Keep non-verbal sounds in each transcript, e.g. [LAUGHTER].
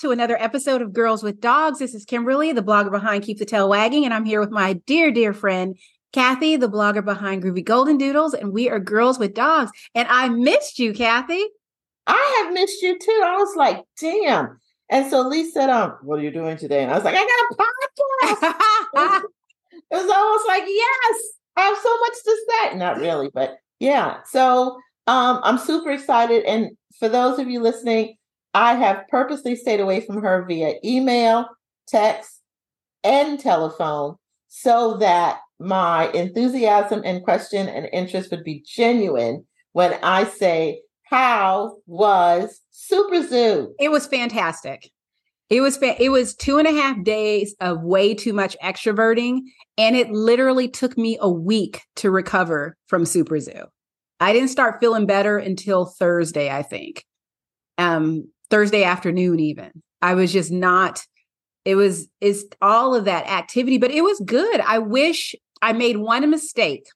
everyone. Welcome back to another episode of Girls with Dogs. This is Kimberly, the blogger behind Keep the Tail Wagging, and I'm here with my dear, dear friend, Cathy, the blogger behind Groovy Golden Doodles, and we are Girls with Dogs. And I missed you, Cathy. I have missed you too. I was like, damn. And so Lee said, um, what are you doing today? And I was like, I got a podcast. [LAUGHS] it was almost like, yes, I have so much to say. Not really, but yeah. So um, I'm super excited. And for those of you listening, I have purposely stayed away from her via email, text, and telephone so that my enthusiasm and question and interest would be genuine when I say, How was SuperZoo? It was fantastic. It was fa- it was two and a half days of way too much extroverting, and it literally took me a week to recover from SuperZoo. I didn't start feeling better until Thursday, I think. Um, Thursday afternoon, even. I was just not, it was, is all of that activity, but it was good. I wish I made one mistake.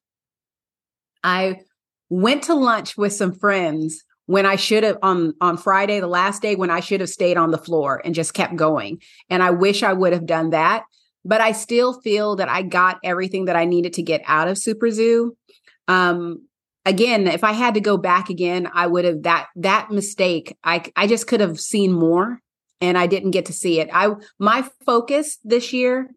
I went to lunch with some friends when I should have on on Friday, the last day when I should have stayed on the floor and just kept going. And I wish I would have done that, but I still feel that I got everything that I needed to get out of SuperZoo. Um, again, if I had to go back again, I would have that that mistake. I I just could have seen more and I didn't get to see it. I my focus this year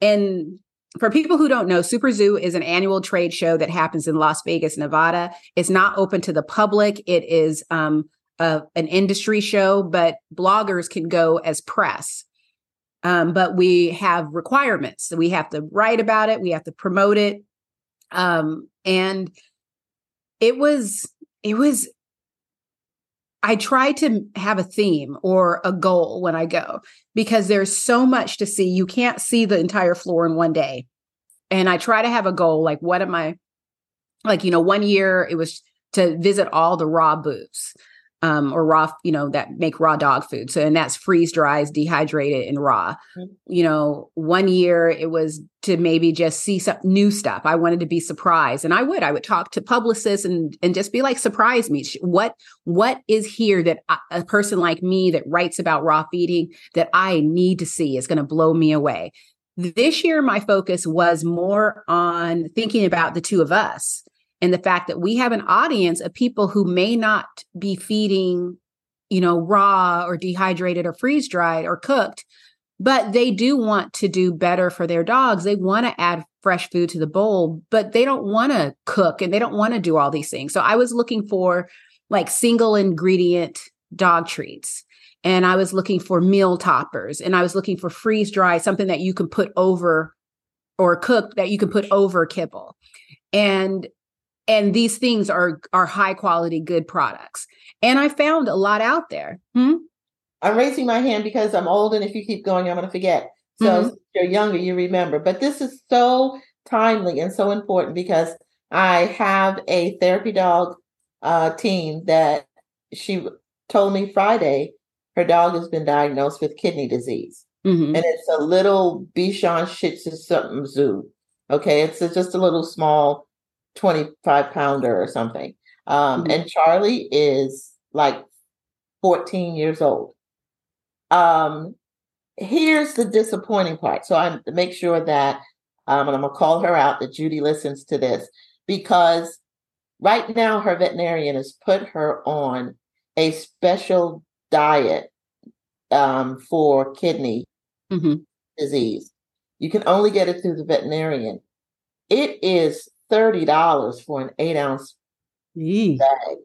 and for people who don't know, SuperZoo is an annual trade show that happens in Las Vegas, Nevada. It's not open to the public. It is um, a, an industry show, but bloggers can go as press. Um, but we have requirements. So we have to write about it. We have to promote it. Um, and it was it was I try to have a theme or a goal when I go because there's so much to see. You can't see the entire floor in one day. And I try to have a goal like, what am I like? You know, one year it was to visit all the raw booths um, or raw, you know, that make raw dog food. So, and that's freeze dries, dehydrated, and raw. Mm-hmm. You know, one year it was to maybe just see some new stuff. I wanted to be surprised, and I would. I would talk to publicists and and just be like, surprise me. What what is here that I, a person like me that writes about raw feeding that I need to see is going to blow me away. This year, my focus was more on thinking about the two of us and the fact that we have an audience of people who may not be feeding you know raw or dehydrated or freeze dried or cooked but they do want to do better for their dogs. They want to add fresh food to the bowl but they don't want to cook and they don't want to do all these things. So i was looking for like single ingredient dog treats and i was looking for meal toppers and i was looking for freeze dry something that you can put over or cook that you can put over kibble. And and these things are are high quality good products. And i found a lot out there. Hmm? i'm raising my hand because i'm old and if you keep going i'm going to forget. So mm-hmm. you're younger you remember. But this is so timely and so important because i have a therapy dog uh, team that she told me friday her dog has been diagnosed with kidney disease. Mm-hmm. and it's a little bichon shih tzu something zoo. Okay? It's a, just a little small 25 pounder or something. Um, mm-hmm. And Charlie is like 14 years old. Um, here's the disappointing part. So i'm make sure that, um, and I'm going to call her out that Judy listens to this because right now her veterinarian has put her on a special diet um, for kidney mm-hmm. disease. You can only get it through the veterinarian. It is $30 for an eight ounce bag.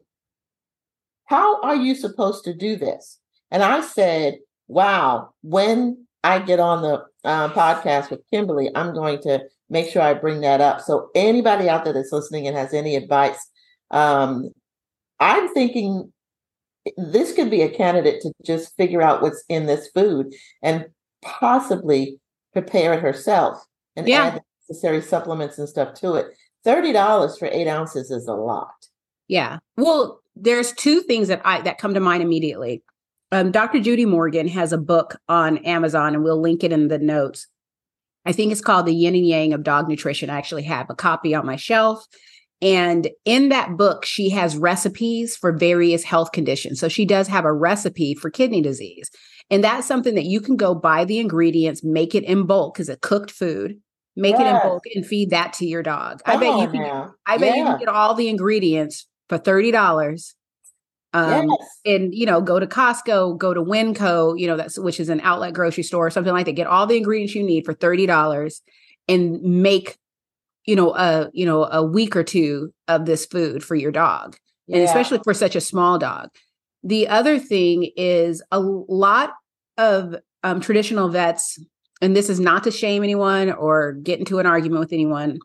How are you supposed to do this? And I said, wow, when I get on the uh, podcast with Kimberly, I'm going to make sure I bring that up. So, anybody out there that's listening and has any advice, um, I'm thinking this could be a candidate to just figure out what's in this food and possibly prepare it herself and yeah. add necessary supplements and stuff to it. $30 for eight ounces is a lot. Yeah. Well, there's two things that I that come to mind immediately. Um, Dr. Judy Morgan has a book on Amazon, and we'll link it in the notes. I think it's called The Yin and Yang of Dog Nutrition. I actually have a copy on my shelf. And in that book, she has recipes for various health conditions. So she does have a recipe for kidney disease. And that's something that you can go buy the ingredients, make it in bulk because it's cooked food, make yes. it in bulk and feed that to your dog. I bet you can. I bet yeah. you can get all the ingredients for $30. Um, yes. and you know, go to Costco, go to Winco, you know, that's which is an outlet grocery store or something like that. Get all the ingredients you need for $30 and make you know a you know a week or two of this food for your dog yeah. and especially for such a small dog the other thing is a lot of um, traditional vets and this is not to shame anyone or get into an argument with anyone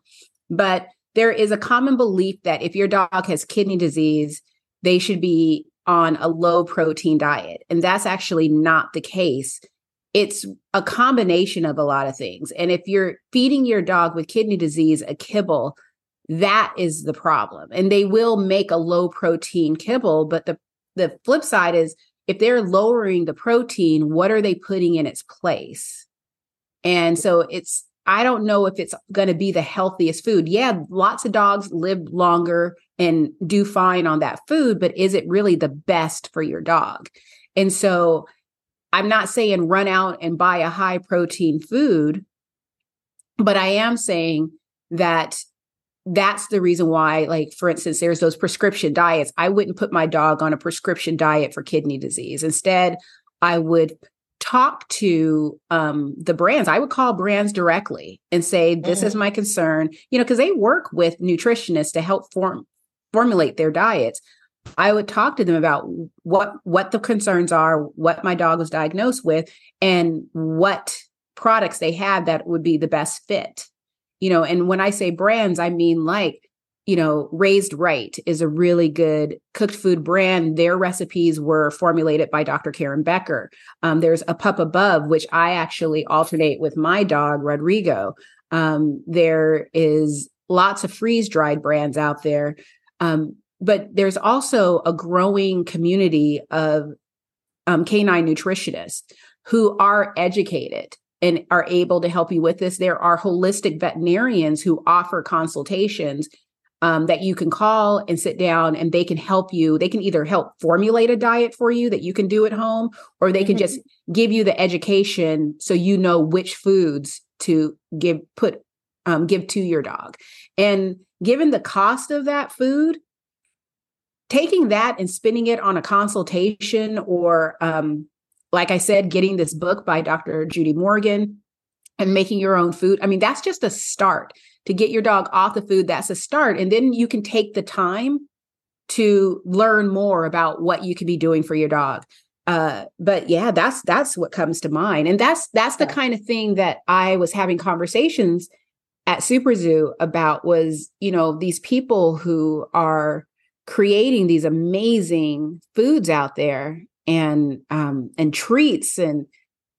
but there is a common belief that if your dog has kidney disease they should be on a low protein diet and that's actually not the case it's a combination of a lot of things. And if you're feeding your dog with kidney disease a kibble, that is the problem. And they will make a low protein kibble, but the the flip side is if they're lowering the protein, what are they putting in its place? And so it's I don't know if it's going to be the healthiest food. Yeah, lots of dogs live longer and do fine on that food, but is it really the best for your dog? And so I'm not saying run out and buy a high protein food, but I am saying that that's the reason why, like, for instance, there's those prescription diets. I wouldn't put my dog on a prescription diet for kidney disease. Instead, I would talk to um, the brands. I would call brands directly and say, "This mm-hmm. is my concern," you know, because they work with nutritionists to help form formulate their diets. I would talk to them about what what the concerns are, what my dog was diagnosed with, and what products they had that would be the best fit. You know, and when I say brands, I mean like, you know, Raised Right is a really good cooked food brand. Their recipes were formulated by Dr. Karen Becker. Um, there's a Pup Above, which I actually alternate with my dog, Rodrigo. Um, there is lots of freeze dried brands out there. Um, but there's also a growing community of um, canine nutritionists who are educated and are able to help you with this. There are holistic veterinarians who offer consultations um, that you can call and sit down and they can help you. They can either help formulate a diet for you that you can do at home, or they can mm-hmm. just give you the education so you know which foods to give put um, give to your dog. And given the cost of that food, taking that and spending it on a consultation or um, like i said getting this book by dr judy morgan and making your own food i mean that's just a start to get your dog off the food that's a start. And then you can take the time to learn more about what you could be doing for your dog. Uh, but yeah that's that's what comes to mind. And that's that's the kind of thing that i was having conversations at SuperZoo about was you know these people who are creating these amazing foods out there and um, and treats. And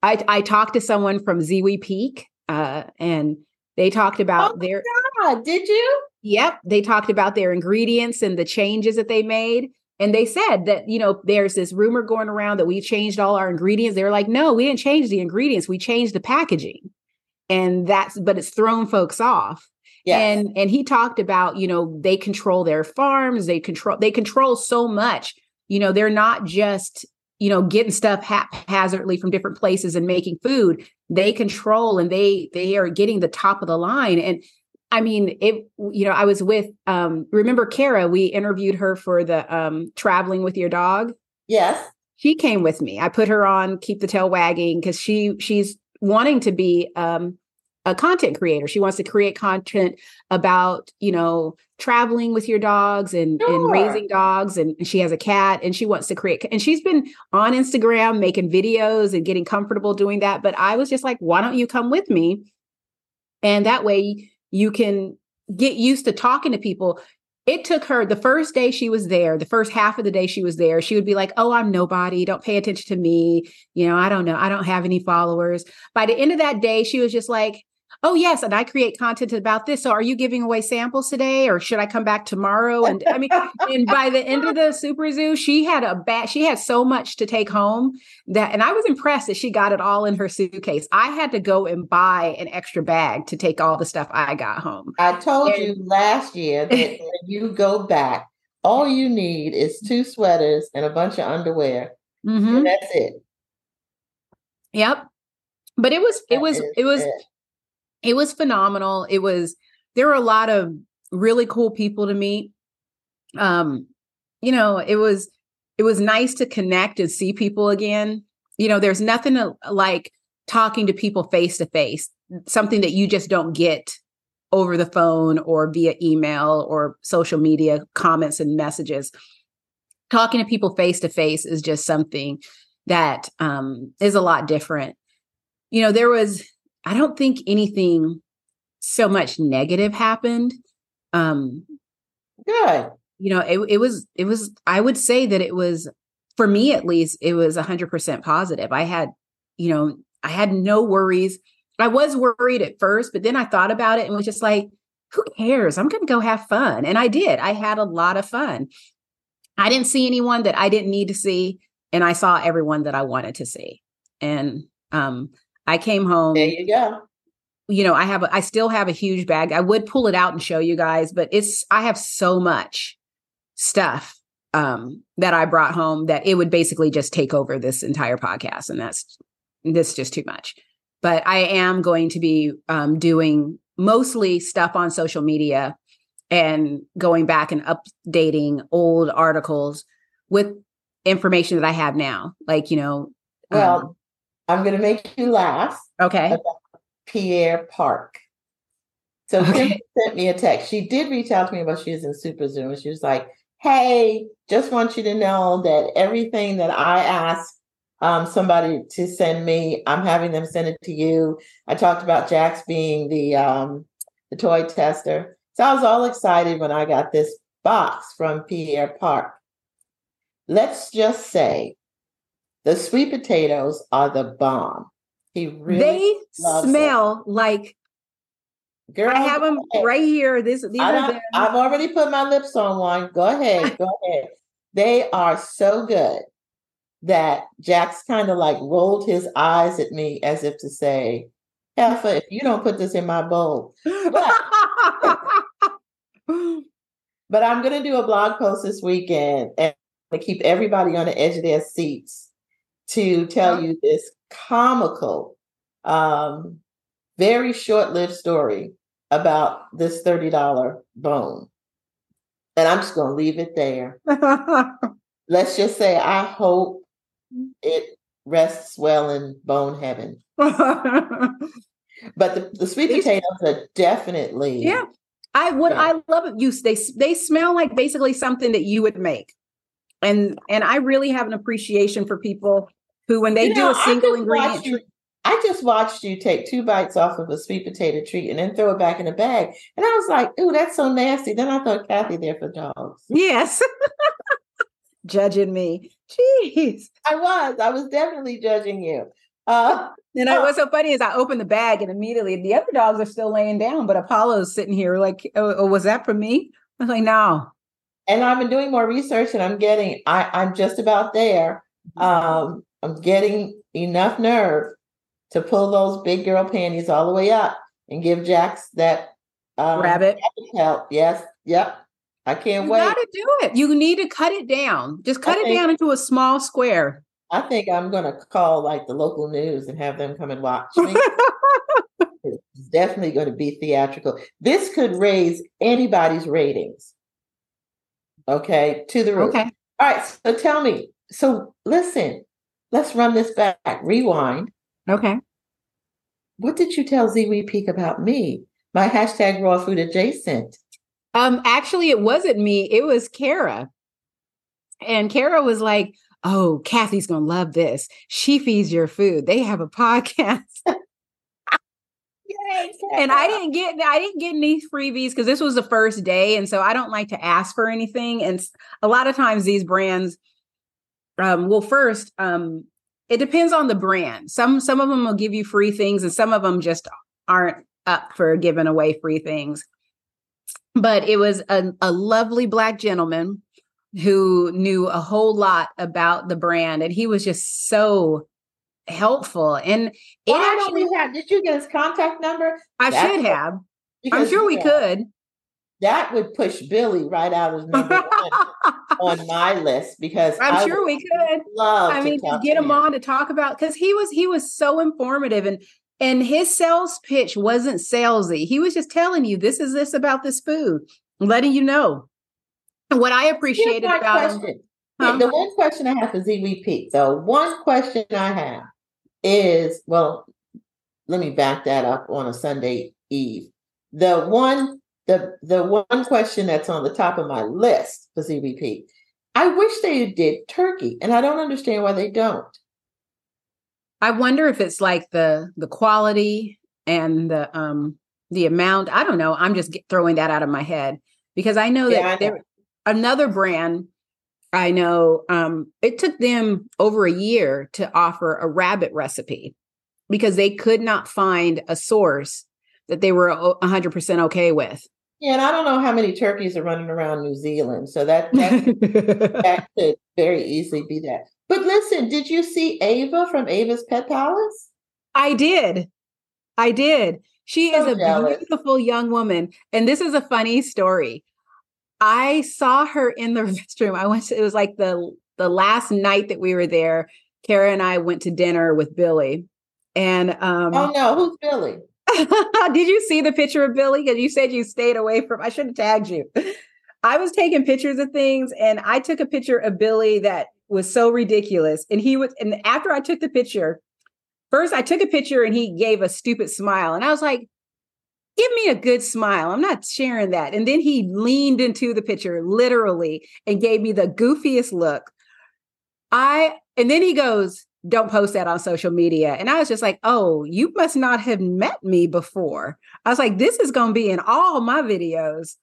I, I talked to someone from Ziwi Peak, uh, and they talked about oh their. God, did you? Yep, they talked about their ingredients and the changes that they made. And they said that, you know, there's this rumor going around that we changed all our ingredients. They're like, no, we didn't change the ingredients. We changed the packaging. And that's, but it's thrown folks off. Yes. And and he talked about, you know, they control their farms, they control they control so much. You know, they're not just, you know, getting stuff haphazardly from different places and making food. They control and they they are getting the top of the line. And I mean, it you know, I was with um remember Kara, we interviewed her for the um traveling with your dog. Yes. She came with me. I put her on keep the tail wagging because she she's wanting to be um a content creator. She wants to create content about, you know, traveling with your dogs and, sure. and raising dogs. And she has a cat and she wants to create, and she's been on Instagram making videos and getting comfortable doing that. But I was just like, why don't you come with me? And that way you can get used to talking to people. It took her the first day she was there, the first half of the day she was there, she would be like, Oh, I'm nobody. Don't pay attention to me. You know, I don't know. I don't have any followers. By the end of that day, she was just like, oh yes and i create content about this so are you giving away samples today or should i come back tomorrow? And i mean [LAUGHS] and by the end of the SuperZoo she had a bag she had so much to take home that and i was impressed that she got it all in her suitcase. I had to go and buy an extra bag to take all the stuff i got home. I told and, you last year [LAUGHS] that when you go back all you need is two sweaters and a bunch of underwear mm-hmm. and that's it. Yep. But it was it was it was it was phenomenal. It was there were a lot of really cool people to meet. Um, you know, it was it was nice to connect and see people again. You know, there's nothing like talking to people face to face, something that you just don't get over the phone or via email or social media comments and messages. Talking to people face to face is just something that um, is a lot different. You know, there was I don't think anything so much negative happened. Um good. You know, it it was it was I would say that it was for me at least it was 100% positive. I had, you know, I had no worries. I was worried at first, but then I thought about it and was just like, who cares? I'm going to go have fun. And I did. I had a lot of fun. I didn't see anyone that I didn't need to see, and I saw everyone that I wanted to see. And um, I came home. There you go. You know, I have, a, I still have a huge bag. I would pull it out and show you guys, but it's, I have so much stuff um, that I brought home that it would basically just take over this entire podcast. And that's, this just too much. But I am going to be um, doing mostly stuff on social media and going back and updating old articles with information that I have now. Like, you know, well, um, I'm going to make you laugh. Okay. Pierre Park. So okay. Kim sent me a text. She did reach out to me about she was in Super Zoom. She was like, "Hey, just want you to know that everything that I ask um, somebody to send me, I'm having them send it to you." I talked about Jax being the um, the toy tester, so I was all excited when I got this box from Pierre Park. Let's just say the sweet potatoes are the bomb. He really they smell like. Girl, I have them right here. This these are them. I've already put my lips on one. Go ahead, [LAUGHS] go ahead. They are so good that Jax kind of like rolled his eyes at me as if to say, Effa, if you don't put this in my bowl. [LAUGHS] But, but I'm going to do a blog post this weekend and to keep everybody on the edge of their seats to tell you this comical, um, very short lived story about this $30 bone. And I'm just going to leave it there. [LAUGHS] Let's just say, I hope it rests well in bone heaven. but the, the sweet potatoes are definitely. Yeah. I would, yeah. I love it. You, they, they smell like basically something that you would make. And, and I really have an appreciation for people who, when they you do know, a single ingredient you, I just watched you take two bites off of a sweet potato treat and then throw it back in a bag. And I was like, ooh, that's so nasty. Then I thought Cathy there for dogs. Yes. [LAUGHS] judging me. Jeez. I was. I was definitely judging you. Uh, [LAUGHS] and I, what's so funny is I opened the bag and immediately the other dogs are still laying down, but Apollo's sitting here like, oh, oh was that for me? I was like, no. And I've been doing more research and I'm getting, I, I'm just about there. Mm-hmm. Um, I'm getting enough nerve to pull those big girl panties all the way up and give Jax that um, rabbit help. Yes, yep. I can't you wait. You gotta do it. You need to cut it down. Just cut I it think, down into a small square. I think I'm gonna call like the local news and have them come and watch me. [LAUGHS] it's definitely going to be theatrical. This could raise anybody's ratings. Okay, to the roof. Okay. All right. So tell me. So listen, let's run this back. Rewind. Okay. What did you tell Ziwi Peak about me? My hashtag raw food adjacent. Um, actually, it wasn't me. It was Kara. And Kara was like, "Oh, Cathy's gonna love this. She feeds your food. They have a [LAUGHS] podcast." Yay, and I didn't get I didn't get any freebies because this was the first day, and so I don't like to ask for anything. And a lot of times these brands um, well, first, um, it depends on the brand. Some some of them will give you free things, and some of them just aren't up for giving away free things. But it was a, a lovely black gentleman who knew a whole lot about the brand, and he was just so helpful. And it Why actually, don't we have, did you get his contact number? I That's should have. [LAUGHS] I'm sure we could. That would push Billy right out as number one [LAUGHS] on my list because I'm I sure we could. Love I mean, to get him, him on to talk about because he was he was so informative and and his sales pitch wasn't salesy. He was just telling you this is this about this food, letting you know. what I appreciated about him, huh? the one question I have for ZVP, though, one question I have is well, let me back that up on a Sunday Eve. The one the the one question that's on the top of my list for CBP. I wish they did turkey, and I don't understand why they don't. I wonder if it's like the the quality and the um the amount. I don't know. I'm just throwing that out of my head because I know that yeah, I know. there another brand I know um it took them over a year to offer a rabbit recipe because they could not find a source that they were 100% okay with. Yeah, and I don't know how many turkeys are running around New Zealand, so that that, [LAUGHS] that could very easily be that. But listen, did you see Ava from Ava's Pet Palace? I did. I did. She so is a jealous. beautiful young woman, and this is a funny story. I saw her in the [LAUGHS] restroom. I went to, it was like the the last night that we were there. Kara and I went to dinner with Billy. And um Oh no, who's Billy? [LAUGHS] Did you see the picture of Billy? Because you said you stayed away from. I should have tagged you. I was taking pictures of things, and I took a picture of Billy that was so ridiculous. And he was, and after I took the picture, first I took a picture and he gave a stupid smile, and I was like, "Give me a good smile." I'm not sharing that. And then he leaned into the picture literally and gave me the goofiest look. I and then he goes, don't post that on social media. And I was just like, oh, you must not have met me before. I was like, this is going to be in all my videos.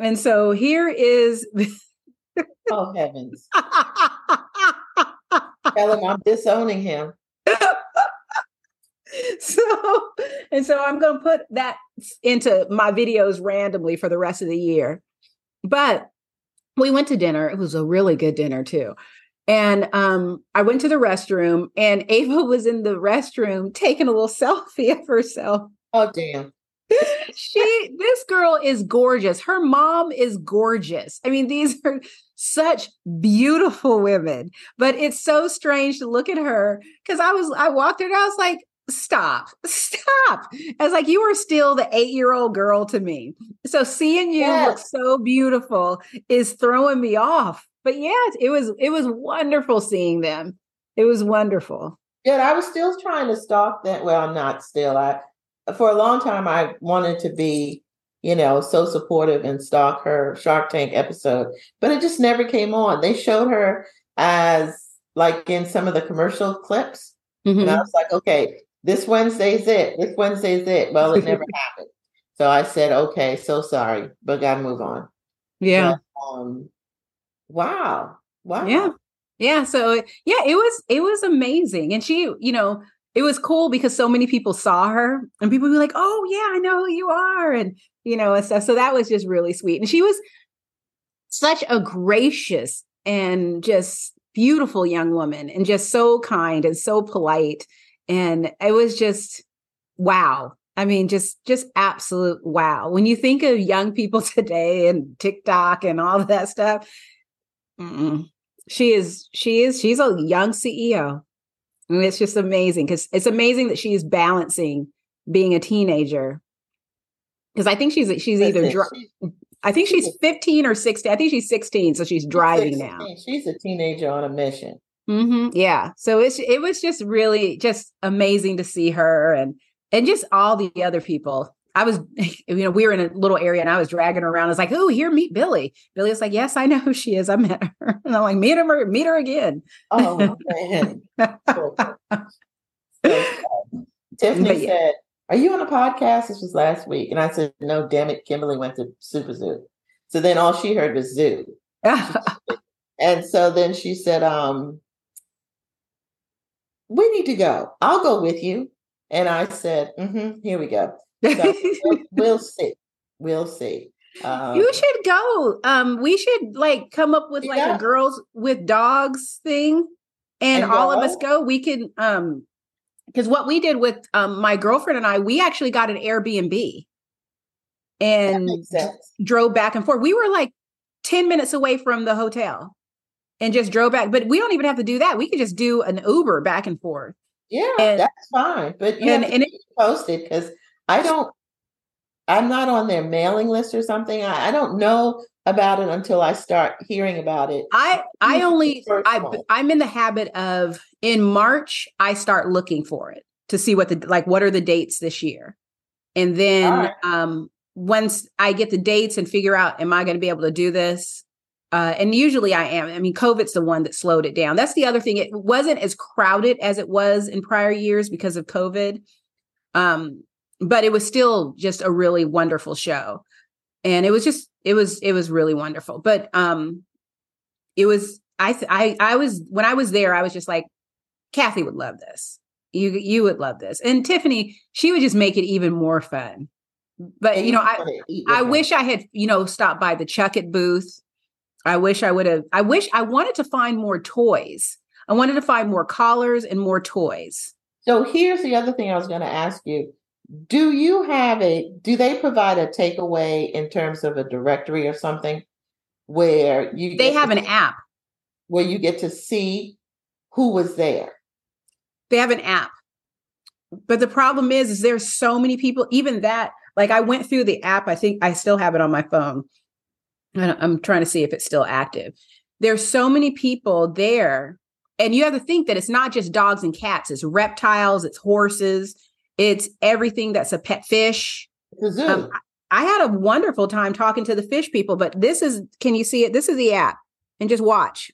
And so here is. [LAUGHS] oh, heavens. Tell him I'm disowning him. [LAUGHS] so, and so I'm going to put that into my videos randomly for the rest of the year. But we went to dinner. It was a really good dinner, too. And um, I went to the restroom, and Ava [LAUGHS] was in the restroom taking a little selfie of herself. Oh, damn. she, this girl is gorgeous. Her mom is gorgeous. I mean, these are such beautiful women, but it's so strange to look at her because I was, I walked her and I was like, stop, [LAUGHS] stop. I was like, you are still the eight year old girl to me. So seeing you yes. look so beautiful is throwing me off but yeah, it was it was wonderful seeing them. It was wonderful. Yeah, I was still trying to stalk that. Well, not still. I for a long time I wanted to be, you know, so supportive and stalk her Shark Tank episode, but it just never came on. They showed her as like in some of the commercial clips, mm-hmm. and I mm-hmm. was like, okay, this Wednesday's it. This Wednesday's it. Well, it never [LAUGHS] happened. So I said, okay, so sorry, but gotta move on. Yeah. But, um, Wow. Wow. Yeah. Yeah. So yeah, it was it was amazing. And she, you know, it was cool because so many people saw her and people were like, oh yeah, I know who you are. And you know, and stuff. So that was just really sweet. And she was such a gracious and just beautiful young woman and just so kind and so polite. And it was just wow. I mean, just just absolute wow. When you think of young people [LAUGHS] today and TikTok and all that stuff, Mm-mm. She is, she is, she's a young CEO. And it's just amazing because it's amazing that she's balancing being a teenager. Because I think she's she's either dri- I think she's 15 or 16. I think she's 16, so she's driving now. She's a teenager on a mission. Mm-hmm. Yeah. So it's it was just really just amazing to see her and and just all the other people I was, [LAUGHS] you know, we were in a little area and I was dragging her around. I was like, oh, here, meet Billy. Billy was like, yes, I know who she is. I met her. [LAUGHS] And I'm like, meet her, meet her again. Oh, man. [LAUGHS] Tiffany yeah. said, are you on a podcast? This was last week. And I said, no, damn it. Kimberly went to SuperZoo. So then all she heard was zoo. and so then she said, um, we need to go. I'll go with you. And I said, mm-hmm, here we go. So [LAUGHS] we'll, we'll see. We'll see. Um, you should go. Um, we should like come up with like yeah. a girls with dogs thing, and, and all of us go. We can um, because what we did with um my girlfriend and I, we actually got an Airbnb and drove back and forth. We were like ten minutes away from the hotel, and just drove back. But we don't even have to do that. We could just do an Uber back and forth. Yeah, and, that's fine. But you and, have and it, posted because I don't I'm not on their mailing list or something. I, I don't know about it until I start hearing about it. I I only I I'm in the habit of in March I start looking for it to see what the like what are the dates this year. And then right. um once I get the dates and figure out am I going to be able to do this? Uh, and usually I am. I mean, COVID's the one that slowed it down. That's the other thing. It wasn't as crowded as it was in prior years because of COVID. Um, but it was still just a really wonderful show and it was just it was it was really wonderful but um it was i i i was when i was there i was just like cathy would love this you you would love this and tiffany she would just make it even more fun but you know i i wish i had you know stopped by the Chuckit booth i wish i would have i wish i wanted to find more toys. I wanted to find more collars and more toys. So here's the other thing i was going to ask you. Do you have a do they provide a takeaway in terms of a directory or something where you they have to, an app. Where you get to see who was there? They have an app. But the problem is is there's so many people even that like i went through the app i think i still have it on my phone i'm trying to see if it's still active there's so many people there and you have to think that it's not just dogs and cats it's reptiles it's horses it's everything that's a pet fish. Um, I had a wonderful time talking to the fish people, but this is, can you see it? This is the app and just watch.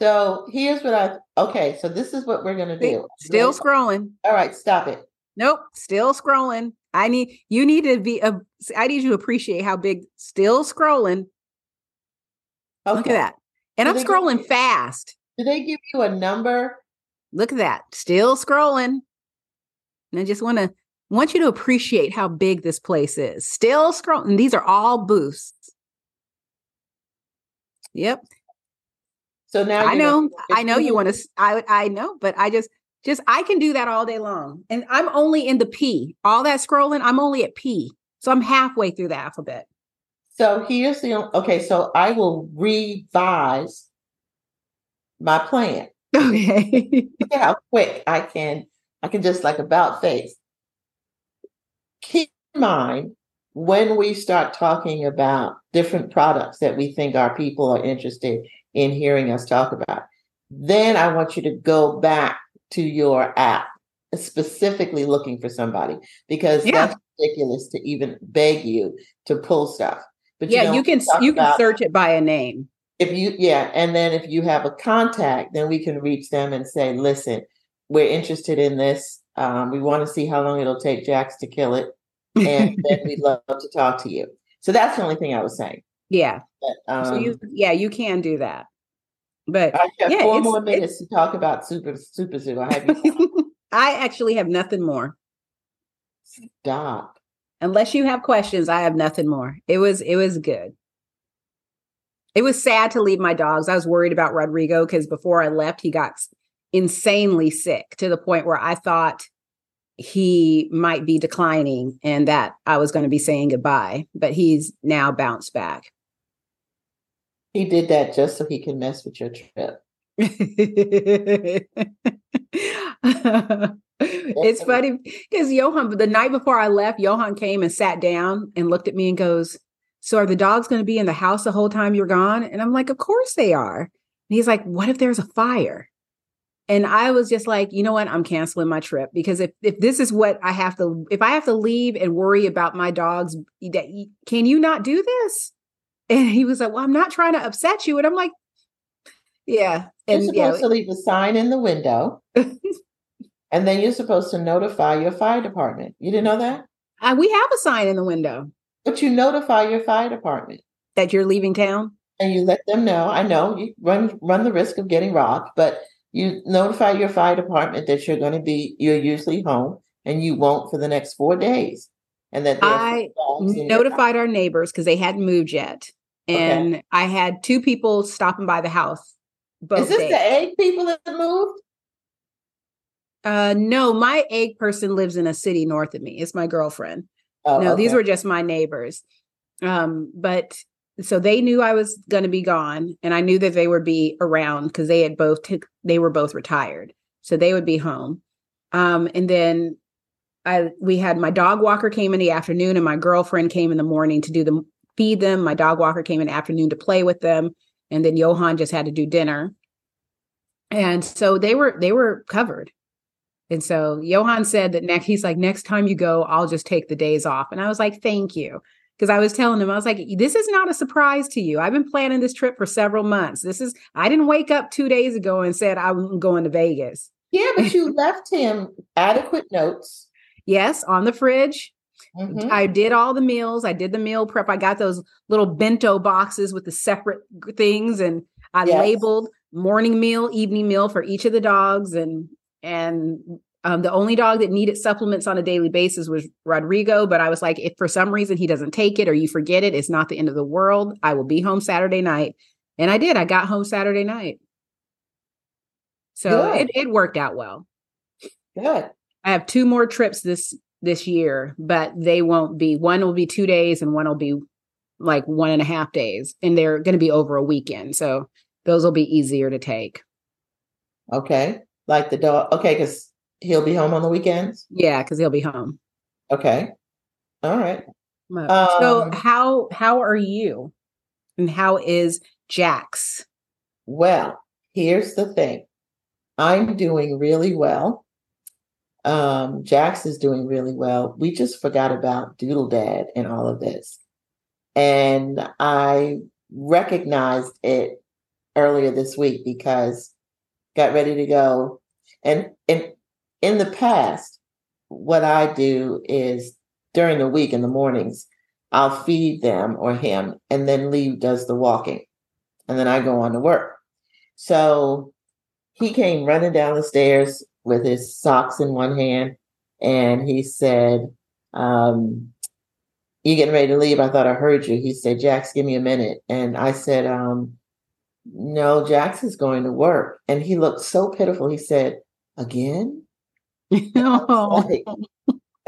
So here's what I, okay, so this is what we're going to do. Still scrolling. All right, stop it. Nope, still scrolling. I need, you need to be, uh, I need you to appreciate how big, still scrolling. Okay. Look at that. And do I'm scrolling fast. Do they give you a number Look at that. Still scrolling. And I just want to want you to appreciate how big this place is. Still scrolling. These are all boosts. Yep. So now I know, I know you want to. I I know, but I just just I can do that all day long, and I'm only in the P. All that scrolling, I'm only at P, so I'm halfway through the alphabet. So here's the okay. So I will revise my plan. [LAUGHS] Okay. Look how quick I can, I can just like about face. Keep in mind when we start talking about different products that we think our people are interested in hearing us talk about, then I want you to go back to your app, specifically looking for somebody, because yeah. that's ridiculous to even beg you to pull stuff. But yeah, you, know, you can you can search it by a name. If you yeah and then if you have a contact then we can reach them and say listen we're interested in this um, we want to see how long it'll take jax to kill it and [LAUGHS] then we'd love to talk to you. So that's the only thing i was saying. Yeah. But, um, so you um yeah you can do that but i have yeah, four more minutes to talk about super SuperZoo. I have [LAUGHS] i actually have nothing more. Stop. Unless you have questions i have nothing more. It was it was good. It was sad to leave my dogs. I was worried about Rodrigo because before I left, he got insanely sick to the point where I thought he might be declining and that I was going to be saying goodbye, but he's now bounced back. He did that just so he can mess with your trip. [LAUGHS] it's funny because Johan, the night before I left, Johan came and sat down and looked at me and goes, so are the dogs going to be in the house the whole time you're gone? And I'm like, Of course they are. And he's like, What if there's a fire? And I was just like, you know what? I'm canceling my trip because if if this is what I have to, if I have to leave and worry about my dogs, can you not do this? And he was like, well, I'm not trying to upset you. And I'm like, yeah. And you're supposed yeah. to leave a sign in the window, [LAUGHS] and then you're supposed to notify your fire department. You didn't know that? Uh, we have a sign in the window. But you notify your fire department that you're leaving town, and you let them know. I know you run run the risk of getting robbed, but you notify your fire department that you're going to be. You're usually home, and you won't for the next four days. And that I notified our neighbors because they hadn't moved yet. And okay. I had two people stopping by the house. Both Is this days. the egg people that moved? Uh, no, my egg person lives in a city north of me. It's my girlfriend. Oh, no, okay. these were just my neighbors. Um, but so they knew I was going to be gone, and I knew that they would be around because they had both t- they were both retired, so they would be home. Um, and then I we had my dog walker came in the afternoon, and my girlfriend came in the morning to do the feed them. My dog walker came in the afternoon to play with them, and then Johan just had to do dinner. And so they were they were covered. And so Johan said that next he's like next time you go, I'll just take the days off. And I was like, thank you because I was telling him, I was like, this is not a surprise to you. I've been planning this trip for several months. This is, I didn't wake up two days ago and said I'm going to Vegas. Yeah, but you [LAUGHS] left him adequate notes. Yes, on the fridge. Mm-hmm. I did all the meals. I did the meal prep. I got those little bento boxes with the separate things and I yes. labeled morning meal, evening meal for each of the dogs and and um, the only dog that needed supplements on a daily basis was Rodrigo, but I was like, if for some reason he doesn't take it or you forget it, it's not the end of the world. I will be home Saturday night. And I did. I got home Saturday night. So it, it worked out well. Good. I have two more trips this this year, but they won't be one will be two days and one will be like one and a half days. And they're gonna be over a weekend. So those will be easier to take. Okay. Like the dog. Okay, because he'll be home on the weekends? Yeah, because he'll be home. Okay. All right. so um, how how are you? And how is Jax? Well, here's the thing. I'm doing really well. Um, Jax is doing really well. We just forgot about Doodle Dad in all of this. And I recognized it earlier this week because got ready to go. And and in the past, what I do is during the week in the mornings, I'll feed them or him, and then Lee does the walking. And then I go on to work. So he came running down the stairs with his socks in one hand, and he said, um, you getting ready to leave? I thought I heard you. He said, Jax, give me a minute. And I said, um, no, Jax is going to work. And he looked so pitiful. He said, again? [LAUGHS] I, like,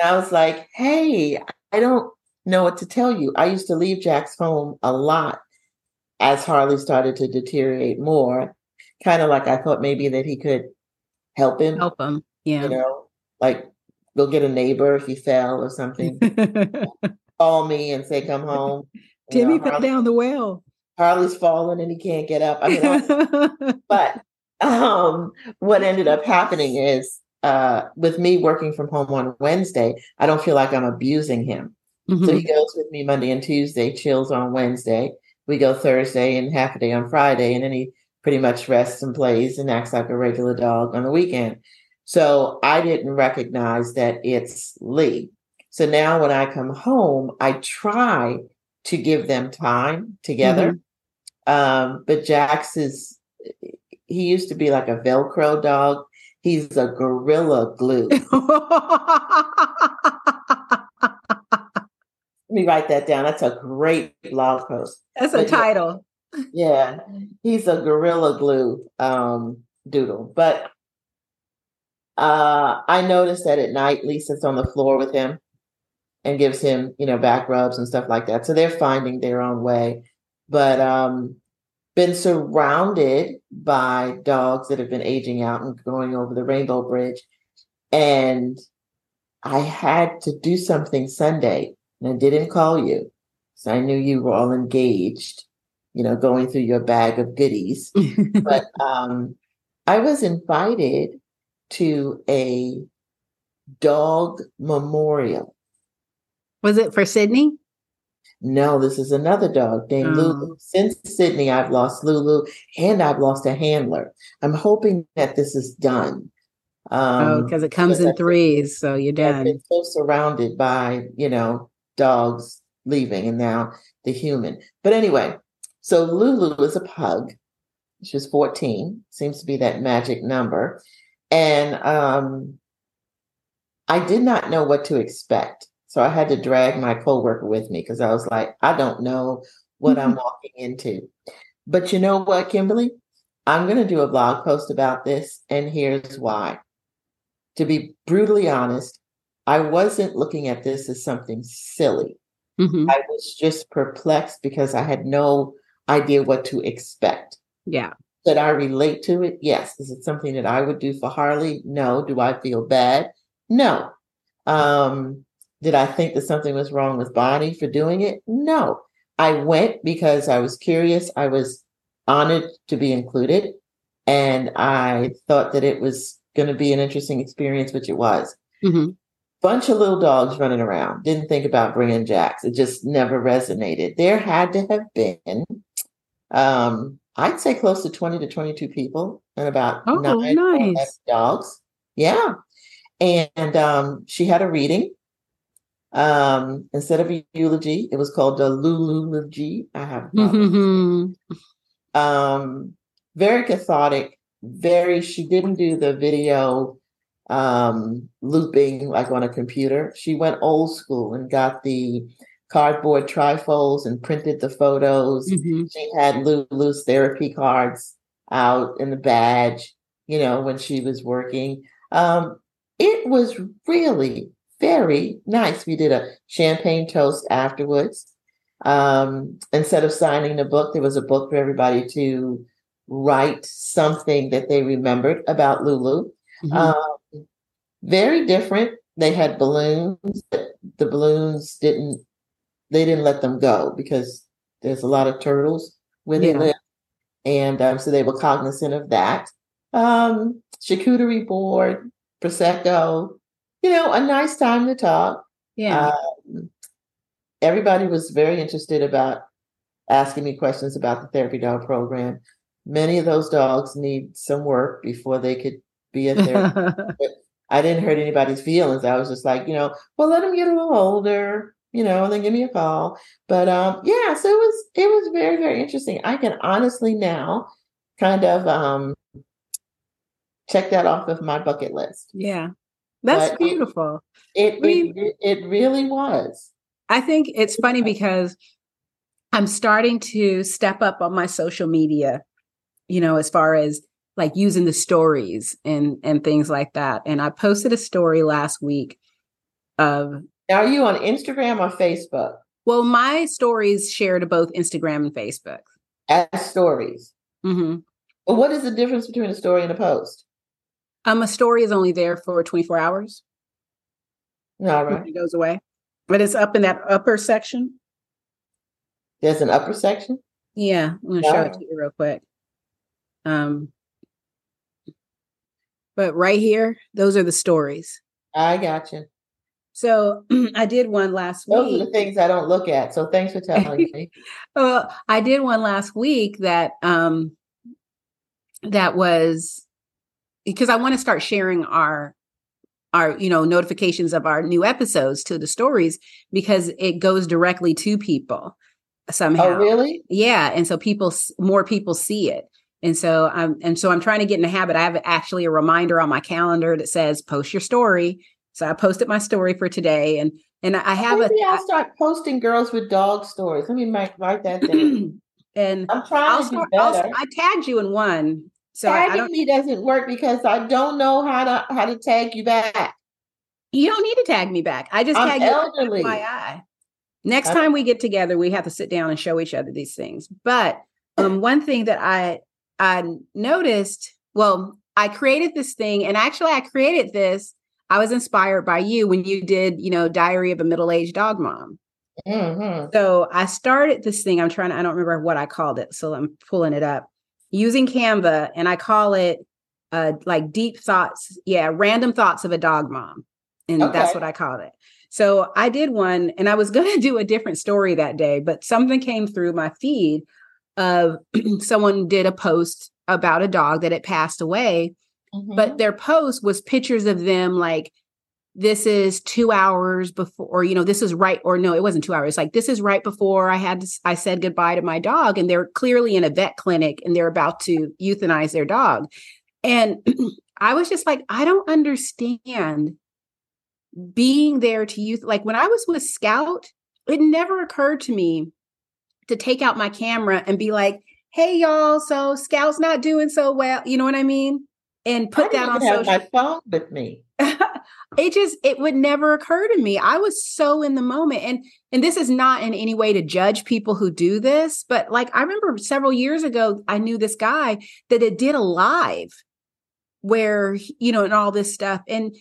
I was like, hey, I don't know what to tell you. I used to leave Jax home a lot as Harley started to deteriorate more. Kind of like I thought maybe that he could help him. Help him. Yeah. You know, like go get a neighbor if he fell or something. [LAUGHS] Call me and say, come home. Timmy know, fell down the well. Harley's falling and he can't get up. I mean, I, [LAUGHS] but um, what ended up happening is uh, with me working from home on Wednesday, I don't feel like I'm abusing him. Mm-hmm. So he goes with me Monday and Tuesday, chills on Wednesday. We go Thursday and half a day on Friday, and then he pretty much rests and plays and acts like a regular dog on the weekend. So I didn't recognize that it's Lee. So now when I come home, I try to give them time together. Mm-hmm. Um, but Jax is, he used to be like a Velcro dog. He's a gorilla glue. [LAUGHS] Let me write that down. That's a great blog post. That's a but title. Yeah, he's a gorilla glue um, doodle. But uh, I noticed that at night, Lisa's on the floor with him and gives him, you know, back rubs and stuff like that. So they're finding their own way. But um, been surrounded by dogs that have been aging out and going over the Rainbow Bridge. And I had to do something Sunday and I didn't call you. So I knew you were all engaged, you know, going through your bag of goodies. [LAUGHS] but um, I was invited to a dog memorial. Was it for Sydney? No, this is another dog named oh. Lulu. Since Sydney, I've lost Lulu and I've lost a handler. I'm hoping that this is done. Um, oh, because it comes in threes, so you're done. I've been so surrounded by you know dogs leaving, and now the human. But anyway, so Lulu is a pug. She's 14, seems to be that magic number, and um, I did not know what to expect. So I had to drag my coworker with me because I was like, I don't know what I'm walking into. But you know what, Kimberly? I'm going to do a blog post about this, and here's why. To be brutally honest, I wasn't looking at this as something silly. Mhm. I was just perplexed because I had no idea what to expect. Yeah. Did I relate to it? Yes. Is it something that I would do for Harley? No. Do I feel bad? No. Um, did I think that something was wrong with Bonnie for doing it? No. I went because I was curious. I was honored to be included. And I thought that it was going to be an interesting experience, which it was. hmm Bunch of little dogs running around. Didn't think about bringing Jax. It just never resonated. There had to have been, um, I'd say close to 20 to 22 people and about Oh, nine nice. dogs. Yeah. And um, she had a reading. Um, instead of a eulogy, it was called a lululogy. I have [LAUGHS] um very cathartic very she didn't do the video um looping like on a computer. She went old school and got the cardboard trifolds and printed the photos. Hmm she had lulu's therapy cards out in the badge you know when she was working. Um it was really very nice. We did a champagne toast afterwards. Um, instead of signing the book, there was a book for everybody to write something that they remembered about Lulu. hmm Um, very different. They had balloons. but The balloons didn't. They didn't let them go because there's a lot of turtles where they Yeah. live, and um, so they were cognizant of that. Um, charcuterie board, prosecco. You know, a nice time to talk. yeah. Um, everybody was very interested about asking me questions about the therapy dog program. Many of those dogs need some work before they could be a therapist. [LAUGHS] I didn't hurt anybody's feelings. I was just like, you know, well, let them get a little older, you know, and then give me a call. But um, yeah, so it was it was very very interesting. I can honestly now kind of um check that off of my bucket list. yeah. That's But beautiful. It it, it really was. I think it's funny because I'm starting to step up on my social media, you know, as far as like using the stories and and things like that. And I posted a story last week of Now, are you on Instagram or Facebook? well, my stories share to both Instagram and Facebook. As stories. Mm-hmm. But what is the difference between a story and a post? Um, a story is only there for 24 hours. All right. It goes away, but it's up in that upper section. There's an upper section. Yeah, I'm gonna show it to you real quick. Um, but right here, those are the stories. I got you. So [CLEARS THROAT] I did one last week. Those are the things I don't look at. So thanks for telling me. [LAUGHS] Uh, I did one last week that um that was because I want to start sharing our our you know notifications of our new episodes to the stories because it goes directly to people somehow. Oh, really? Yeah, and so people more people see it. And so I'm and so I'm trying to get in the habit. I have actually a reminder on my calendar that says post your story. So I posted my story for today and and I have Maybe a I'll start posting girls with dog stories. Let me write that down. [CLEARS THROAT] and I'm trying I'll to do start, I'll, better. I tagged you in one. So Tagging me doesn't work because I don't know how to how to tag you back. you don't need to tag me back. I just I'm tag you elderly. FYI. Next time we get together, we have to sit down and show each other these things. But [LAUGHS] um, one thing that I I noticed, well, I created this thing, and actually, I created this. I was inspired by you when you did, you know, Diary of a Middle Aged Dog Mom. Mhm. So I started this thing. I'm trying to, I don't remember what I called it. So I'm pulling it up using Canva, and I call it uh, like deep thoughts. Yeah, random thoughts of a dog mom. And that's what I called it. So I did one, and I was going [LAUGHS] to do a different story that day, but something came through my feed of [CLEARS THROAT] someone did a post about a dog that had passed away Mhm. but their post was pictures of them like this is two hours before or you know this is right or no it wasn't two hours like this is right before i had to, i said goodbye to my dog and they're clearly in a vet clinic and they're about to euthanize their dog and [CLEARS THROAT] i was just like i don't understand being there to youth like when I was with Scout, it never occurred to me to take out my camera and be like, "Hey y'all, so Scout's not doing so well." You know what I mean? And put that on have social. my phone with me. [LAUGHS] it just it would never occur to me. I was so in the moment, and and this is not in any way to judge people who do this, but like I remember several years ago, I knew this guy that it did a live where you know and all this stuff and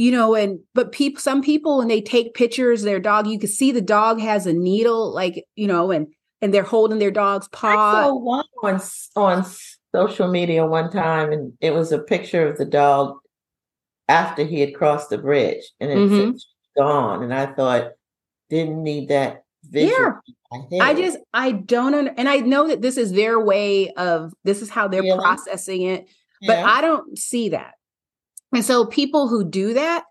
you know and but people some people when they take pictures their dog you can see the dog has a needle like you know and and they're holding their dog's paw I saw one on on social media one time and it was a picture of the dog after he had crossed the bridge and it's mm-hmm. gone and i thought didn't need that visual yeah. I just I don't under, and I know that this is their way of this is how they're really? processing it, but yeah. I don't see that. And so people who do that,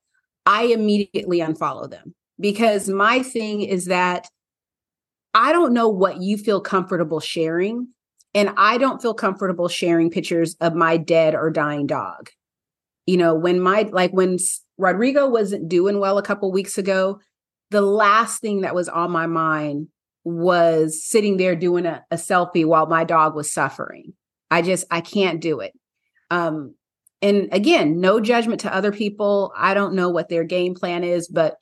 I immediately unfollow them because my thing is that I don't know what you feel comfortable sharing. And I don't feel comfortable sharing pictures of my dead or dying dog. You know, when my, like when Rodrigo wasn't doing well a couple weeks ago, the last thing that was on my mind was sitting there doing a, a selfie while my dog was suffering. I just, I can't do it. Um, and again, no judgment to other people. I don't know what their game plan is, but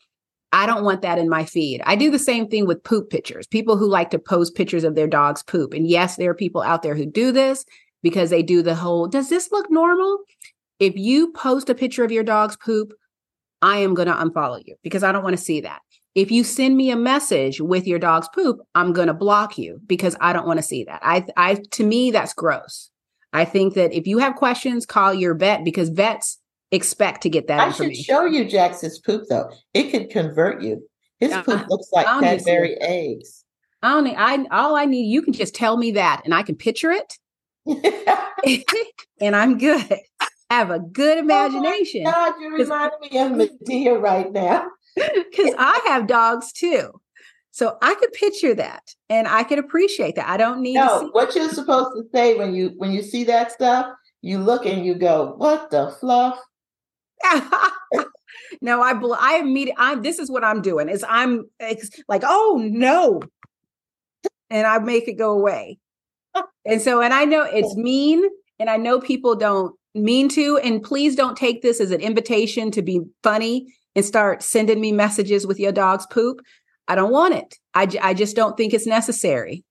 I don't want that in my feed. I do the same thing with poop pictures. People who like to post pictures of their dog's poop. And yes, there are people out there who do this because they do the whole, does this look normal? If you post a picture of your dog's poop, I am going to unfollow you because I don't want to see that. If you send me a message with your dog's poop, I'm going to block you because I don't want to see that. I I to me that's gross. I think that if you have questions, call your vet because vets expect to get that I should show you Jackson's poop though. It could convert you. His uh, poop looks like Cadbury eggs. I don't need, I all I need, you can just tell me that and I can picture it. [LAUGHS] and I'm good. I have a good oh imagination. Oh God, you remind me of Madea right now. [LAUGHS] Because I have dogs too. So I could picture that and I could appreciate that. I don't need no, what you're supposed to say when you when you see that stuff, you look and you go, "What the fluff?" [LAUGHS] no, I I immediately I this is what I'm doing is I'm like, "Oh no." And I make it go away. [LAUGHS] and so and I know it's mean and I know people don't mean to and please don't take this as an invitation to be funny and start sending me messages with your dog's poop I don't want it. I, I just don't think it's necessary.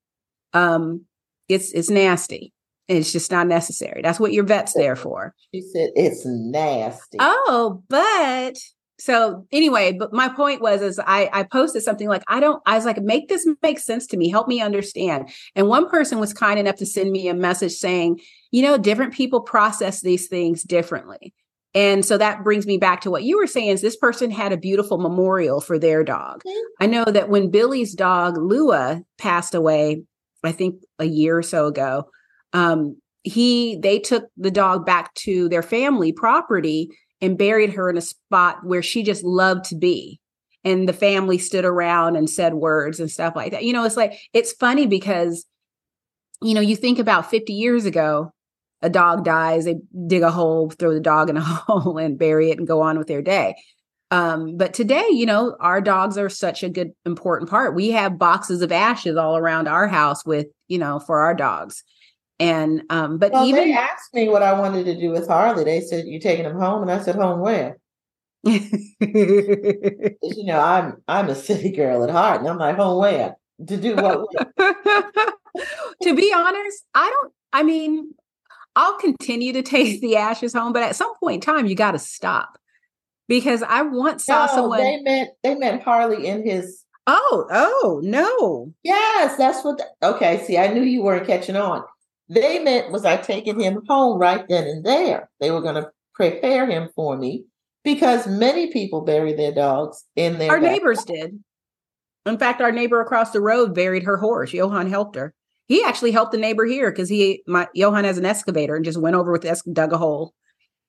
Um, it's it's nasty. It's just not necessary. That's what your vet's there for. She said it's nasty. Oh, but so anyway, but my point was is I I posted something like I don't I was like make this make sense to me. Help me understand. And one person was kind enough to send me a message saying, you know, different people process these things differently. And so that brings me back to what you were saying is this person had a beautiful memorial for their dog. I know that when Billy's dog Lua passed away, I think a year or so ago, um, he they took the dog back to their family property and buried her in a spot where she just loved to be. And the family stood around and said words and stuff like that. You know, it's like it's funny because you know, you think about 50 years ago, a dog dies, they dig a hole, throw the dog in a [LAUGHS] hole and bury it and go on with their day. Um, but today, you know, our dogs are such a good, important part. We have boxes of ashes all around our house with, you know, for our dogs. And, um, but well, even they asked me what I wanted to do with Harley. They said, You taking him home? And I said, Home where? [LAUGHS] you know, I'm I'm a city girl at heart, and I'm like, home where? To do what? [LAUGHS] to be honest, I don't. I mean, I'll continue to [LAUGHS] take the ashes home, but at some point in time, you got to stop because I once saw no, someone. They meant they meant Harley in his. Oh, oh no! Yes, that's what. The, okay, see, I knew you weren't catching on. They meant was I taking him home right then and there. They were going to prepare him for me because many people bury their dogs in their. Our neighbors did. In fact, our neighbor across the road buried her horse. Johan helped her. He actually helped the neighbor here because he, my Johan has an excavator and just went over with this, dug a hole,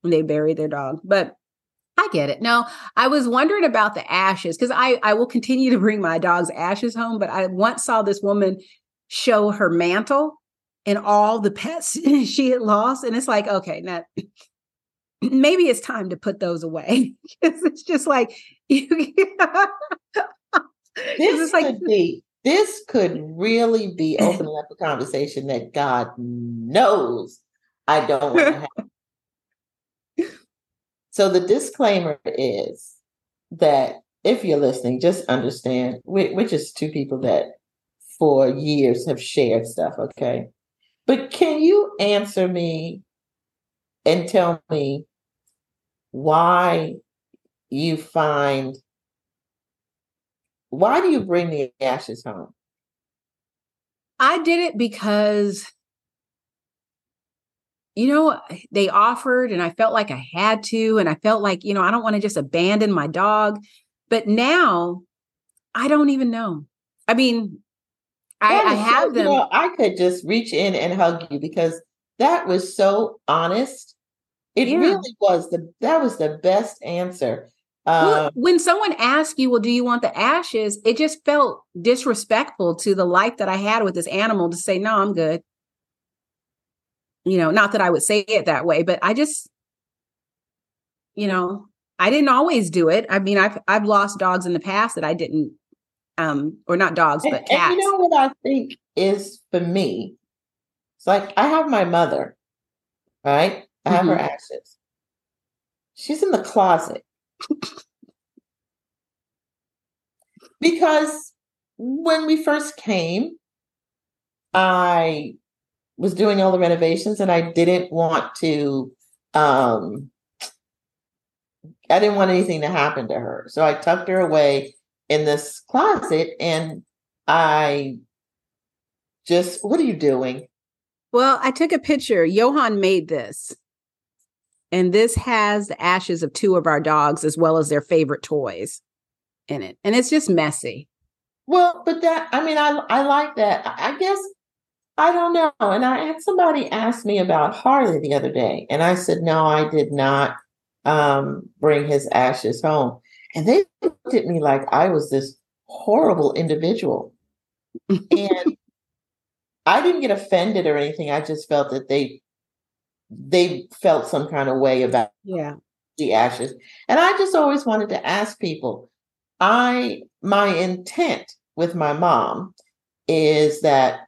and they buried their dog. But I get it. No, I was wondering about the ashes because I I will continue to bring my dog's ashes home. But I once saw this woman show her mantle and all the pets [LAUGHS] she had lost, and it's like, okay, now [CLEARS THROAT] maybe it's time to put those away. [LAUGHS] Because it's just like [LAUGHS] you this like, could be this could really be [LAUGHS] opening up a conversation that God knows I don't want to have. so the disclaimer is that if you're listening, just understand we're, we're just two people that for years have shared stuff, okay? But can you answer me and tell me why you find why do you bring the ashes home? I did it because you know, they offered and I felt like I had to. And I felt like, you know, I don't want to just abandon my dog. But now I don't even know. I mean, I, I, have so, them. You know, I could just reach in and hug you because that was so honest. It yeah. really was the that was the best answer. Well, um, when someone asks you, well, do you want the ashes? It just felt disrespectful to the life that I had with this animal to say, no, I'm good. You know, not that I would say it that way, but I just, you know, I didn't always do it. I mean, I've I've lost dogs in the past that I didn't, um, or not dogs, but and, cats. And you know what I think is for me? It's like I have my mother, right? I have mm-hmm. her ashes. She's in the closet [LAUGHS] because when we first came, I was doing all the renovations and I didn't want to um I didn't want anything to happen to her. So I tucked her away in this closet and I just what are you doing? Well, I took a picture. Johan made this. And this has the ashes of two of our dogs as well as their favorite toys in it. And it's just messy. Well, but that I mean I I like that. I guess I don't know. And I had somebody ask me about Harley the other day, and I said, no, I did not um, bring his ashes home. And they looked at me like I was this horrible individual. [LAUGHS] and I didn't get offended or anything. I just felt that they they felt some kind of way about yeah the ashes. And I just always wanted to ask people, I my intent with my mom is that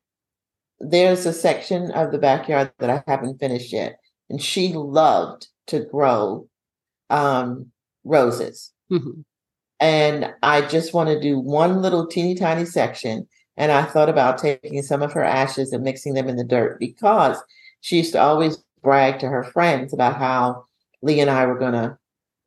there's a section of the backyard that I haven't finished yet. And she loved to grow um, roses. Mm-hmm. And I just want to do one little teeny tiny section. And I thought about taking some of her ashes and mixing them in the dirt because she used to always brag to her friends about how Lee and I were going to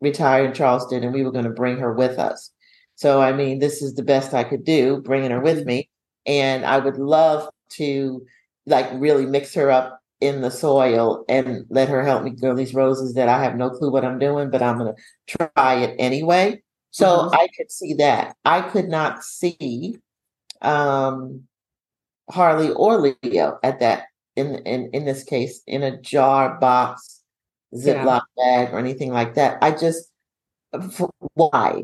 retire in Charleston and we were going to bring her with us. So, I mean, this is the best I could do, bringing her with me. And I would love to like really mix her up in the soil and let her help me grow these roses that I have no clue what I'm doing, but I'm going to try it anyway. So mm-hmm. I could see that. I could not see um, Harley or Leo at that in in in this case in a jar box ziploc yeah. bag or anything like that i just why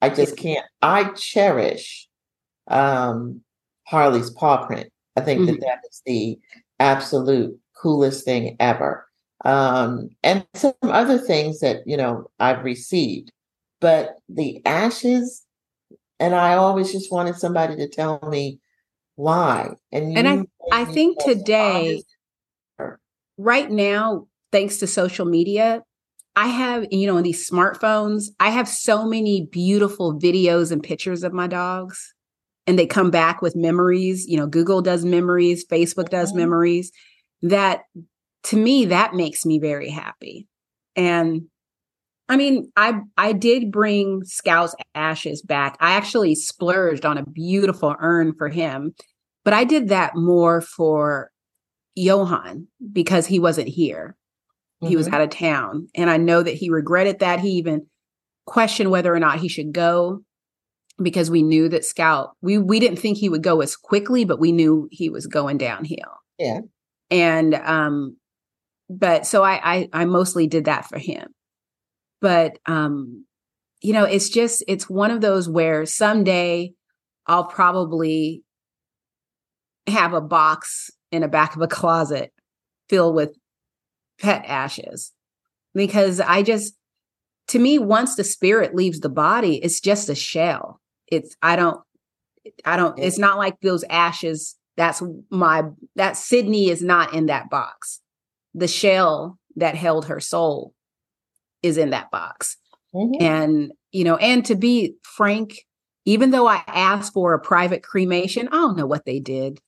i just can't i cherish um harley's paw print i think mm-hmm. that that is the absolute coolest thing ever um and some other things that you know i've received but the ashes and i always just wanted somebody to tell me why and and i i think today right now thanks to social media i have you know in these smartphones i have so many beautiful videos and pictures of my dogs and they come back with memories you know google does memories facebook does mm-hmm. memories that to me that makes me very happy and I mean, I I did bring Scout's ashes back. I actually splurged on a beautiful urn for him, but I did that more for Johan because he wasn't here. Mm-hmm. He was mm-hmm. out of town, and I know that he regretted that. He even questioned whether or not he should go because we knew that Scout we we didn't think he would go as quickly, but we knew he was going downhill. Yeah. And um but so I I, I mostly did that for him but um you know it's just it's one of those where someday i'll probably have a box in the back of a [LAUGHS] closet filled with pet ashes because I just, to me, once the spirit leaves the body, it's just a shell. It's, I don't, I don't, it's not like those ashes. That's my, that Sydney is not in that box. The shell that held her soul is in that box. Mm-hmm. And, you know, and to be frank, even though I asked for a private cremation, I don't know what they did.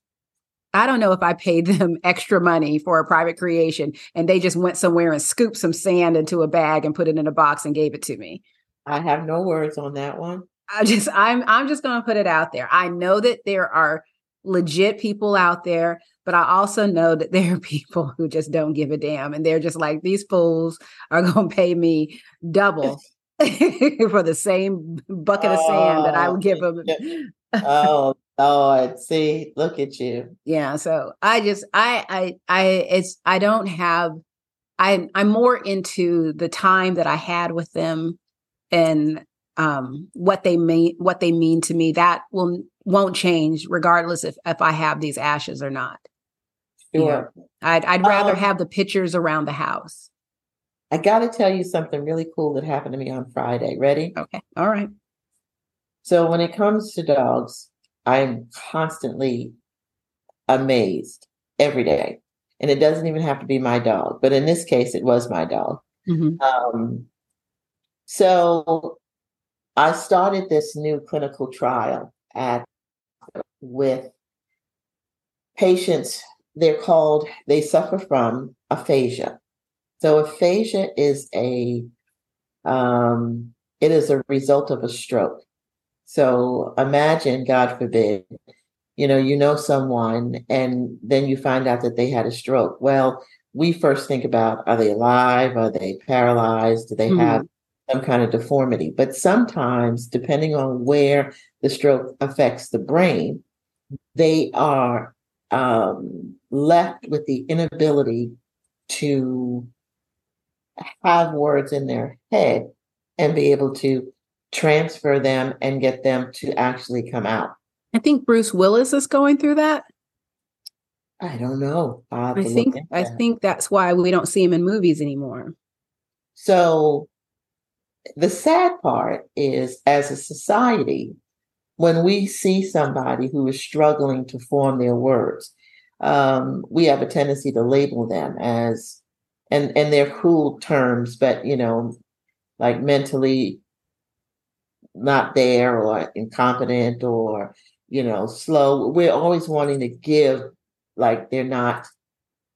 I don't know if I paid [LAUGHS] them extra money for a private creation and they just went somewhere and scooped some sand into a bag and put it in a box and gave it to me. I have no words on that one. I just I'm I'm just going to put it out there. I know that there are legit people out there, but I also know that [LAUGHS] there are people who just don't give a damn and they're just like these fools are going to pay me double [LAUGHS] [LAUGHS] for the same bucket of sand that I oh, would give them. oh Lord, see, look at you. Yeah. So I just I I I it's I don't have I I'm more into the time that I had with them and um what they mean what they mean to me. That will won't change regardless if if I have these ashes or not. Sure. Yeah. I'd I'd rather um, have the pictures around the house. I got to tell you something really cool that happened to me on Friday. Ready? Okay. All right. So when it comes to dogs, I'm constantly amazed every day. And it doesn't even have to be my dog, but in this case, it was my dog. Mm-hmm. Um, so I started this new clinical trial at with patients. They're called. They suffer from aphasia. So aphasia is a um, it is a result of a stroke. So imagine, God forbid, you know, you know someone and then you find out that they had a stroke. Well, we first think about are they alive? Are they paralyzed? Do they mm-hmm. have some kind of deformity? But sometimes, depending on where the stroke affects the brain, they are um, left with the inability to have words in their head and be able to transfer them and get them to actually come out. I think Bruce Willis is going through that. I don't know. I think I think that's why we don't see him in movies anymore. So the sad part is as a society, when we see somebody who is struggling to form their words, um, we have a tendency to label them as and and they're cruel terms, but you know, like mentally not there or incompetent or you know slow. We're always wanting to give like they're not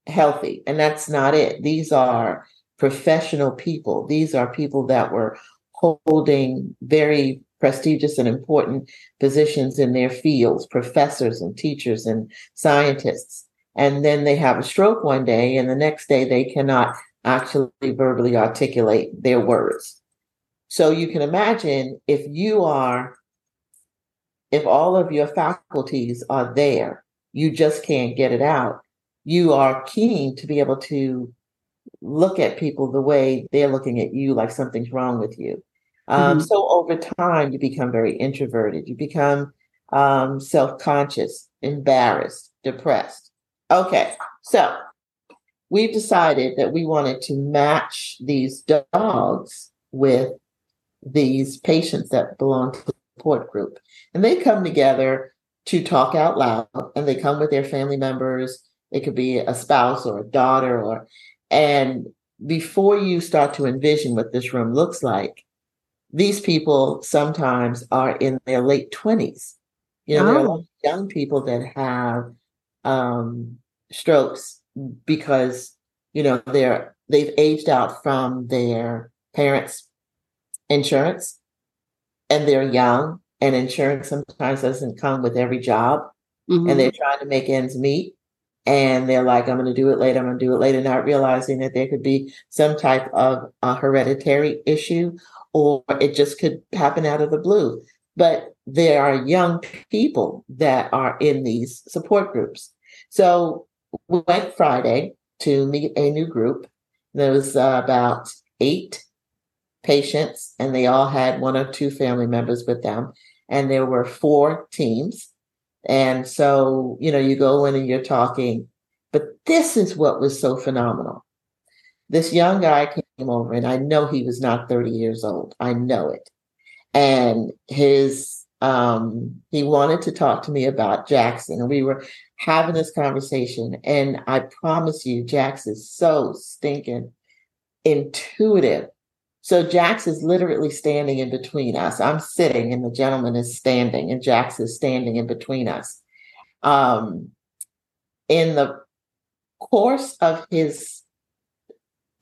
healthy, and that's not it. These are professional people. These are people that were holding very prestigious and important positions in their fields, professors and teachers and scientists. And then they have a stroke one day and the next day they cannot actually verbally articulate their words. So you can imagine if you are if all of your faculties are there you just can't get it out. You are keen to be able to look at people the way they're looking at you like something's wrong with you um, mm-hmm. so over time you become very introverted you become um, self-conscious embarrassed depressed Okay, so we've decided that we wanted to match these dogs with these patients that belong to the support group. And they come together to talk out loud and they come with their family members. It could be a spouse or a daughter or and before you start to envision what this room looks like, these people sometimes are in their late 20s. You know, oh. there are oh. young people that have um, strokes because you know they're they've aged out from their parents' insurance, and they're young, and insurance sometimes doesn't come with every job, mm-hmm. and they're trying to make ends meet. And they're like, I'm going to do it later. I'm going to do it later, not realizing that there could be some type of a hereditary issue, or it just could happen out of the blue. But there are young people that are in these support groups. So we went Friday to meet a new group. There was uh, about eight patients, and they all had one or two family members with them. And there were four teams. And so, you know, you go in and you're talking, but this is what was so phenomenal. this young guy came over, and I know he was not 30 years old. I know it. And his um, he wanted to talk to me about Jackson, and we were having this conversation. And I promise you, Jax is so stinking intuitive. So Jax is literally standing in between us. I'm sitting, and the gentleman is standing, and Jax is standing in between us. Um, in the course of his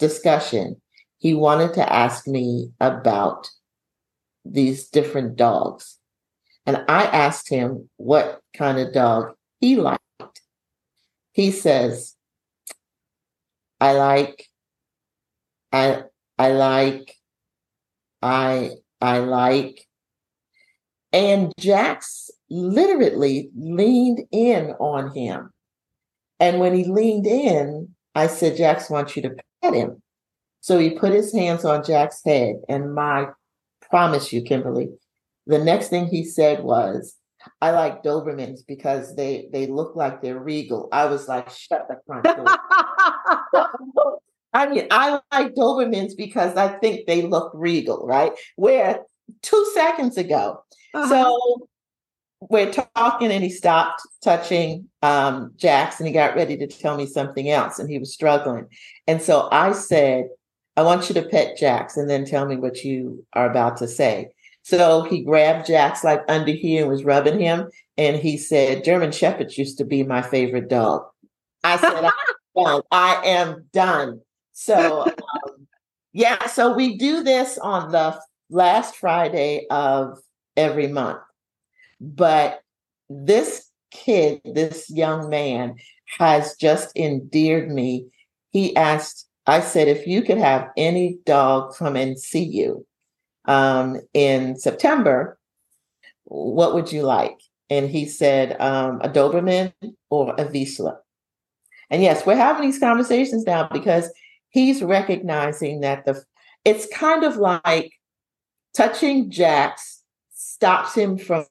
discussion, he wanted to ask me about these different dogs. And I asked him what kind of dog he liked. He says, I like, I, I like, I, I like. And Jax literally leaned in on him. And when he leaned in, I said, Jax wants you to pet him. So he put his hands on Jax's head. And my promise you, Kimberly, the next thing he said was, I like Dobermans because they they look like they're regal. I was like, shut the front door. [LAUGHS] I mean, I like Dobermans because I think they look regal, right? Where two seconds ago. Uh-huh. So we're talking and he stopped touching um, and He got ready to tell me something else and he was struggling. And so I said, I want you to pet Jax and then tell me what you are about to say. So he grabbed Jax like under here and was rubbing him. And he said, German Shepherds used to be my favorite dog. I said, [LAUGHS] I'm done. I am done. So, um, yeah, so we do this on the last Friday of every month. But this kid, this young man, has just endeared me. He asked, I said, if you could have any dog come and see you um, in September, what would you like? And he said, um, a Doberman or a Vizsla. And yes, we're having these conversations now because he's recognizing that the it's kind of like touching Jax stops him from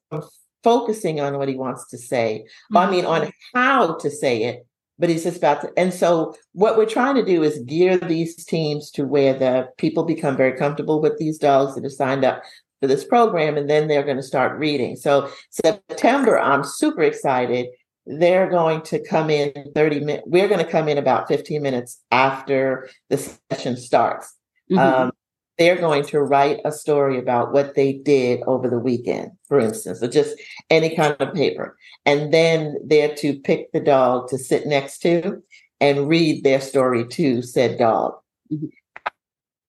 focusing on what he wants to say. Mm-hmm. I mean, on how to say it, but he's just about to. And so, what we're trying to do is gear these teams to where the people become very comfortable with these dogs that have signed up for this program, and then they're going to start reading. So, September, I'm super excited. They're going to come in 30 minutes. We're going to come in about 15 minutes after the session starts. Mm-hmm. Um, they're going to write a story about what they did over the weekend, for instance, or just any kind of paper. And then they're to pick the dog to sit next to and read their story to said dog. Mm-hmm.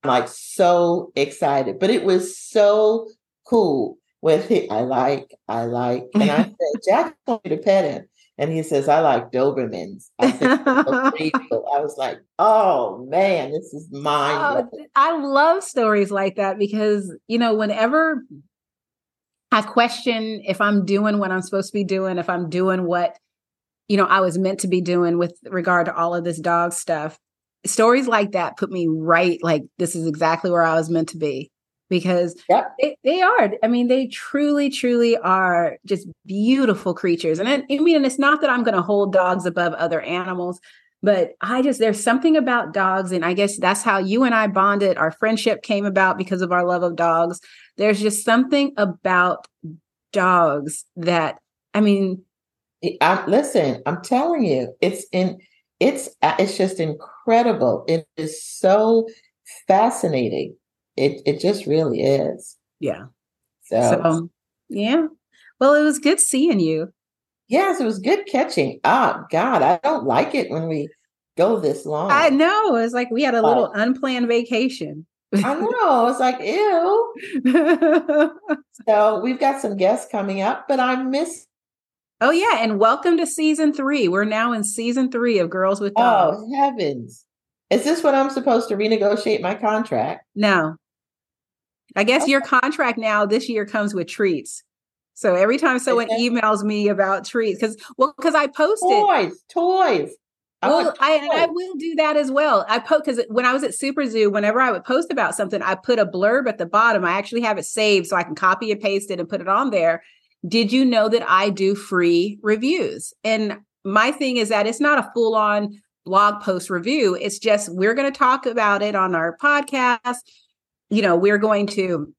I'm like so excited, but it was so cool with it. I like, I like, and I [LAUGHS] said, Jax told me to pet him. And he says, I like Dobermans. I, [LAUGHS] I was like, oh man, this is mine. Oh, I love stories like that because, you know, whenever I question if I'm doing what I'm supposed to be doing, if I'm doing what, you know, I was meant to be doing with regard to all of this dog stuff, stories like that put me right. Like, this is exactly where I was meant to be because yep. they, they are. I mean, they truly, truly are just beautiful creatures. And I, I mean, and it's not that I'm going to hold dogs above other animals, but I just, there's something about dogs. And I guess that's how you and I bonded. Our friendship came about because of our love of dogs. There's just something about dogs that, I mean, I, listen, I'm telling you, it's in, it's, uh, it's just incredible. It is so fascinating it it just really is. Yeah. So, so yeah. Well, it was good seeing you. Yes, it was good catching. Oh God, I don't like it when we go this long. I know. It's like we had a little unplanned vacation. I know. It's like, ew. [LAUGHS] so we've got some guests coming up, but I miss Oh yeah, and welcome to season three. We're now in season three of Girls with oh, Dogs. Oh heavens! Is this what I'm supposed to renegotiate my contract? No, I guess your contract now this year comes with treats. So every time someone emails me about treats, because well, because I posted toys, toys. well, I, I will do that as well. I post because when I was at SuperZoo, whenever I would post about something, I put a blurb at the bottom. I actually have it saved so I can copy and paste it and put it on there. Did you know that I do free reviews? And my thing is that it's not a full on blog post review. It's just we're going to talk about it on our podcast. You know, we're going to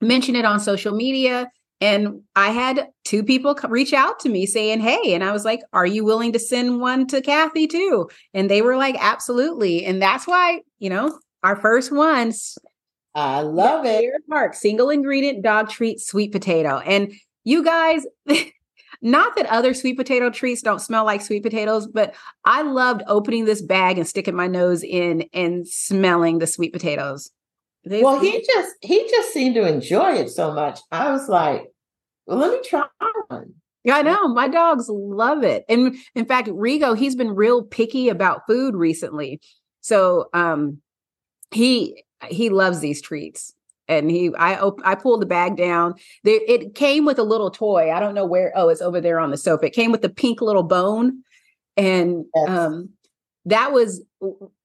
mention it on social media. And I had two people reach out to me saying, Hey, and I was like, Are you willing to send one to Cathy too? And they were like, Absolutely. And that's why, you know, our first ones. I love it. Park single ingredient dog treat sweet potato. And you guys, [LAUGHS] not that other sweet potato treats don't smell like sweet potatoes, but I loved opening this bag and sticking my nose in and smelling the sweet potatoes. They, well, he just he just seemed to enjoy it so much. I was like, well, let me try one. Yeah, I know. My dogs love it. And in fact, Rigo, he's been real picky about food recently. So um he he loves these treats. And he I op- I pulled the bag down. There it came with a little toy. I don't know where. Oh, it's over there on the sofa. It came with the pink little bone. And yes. um that was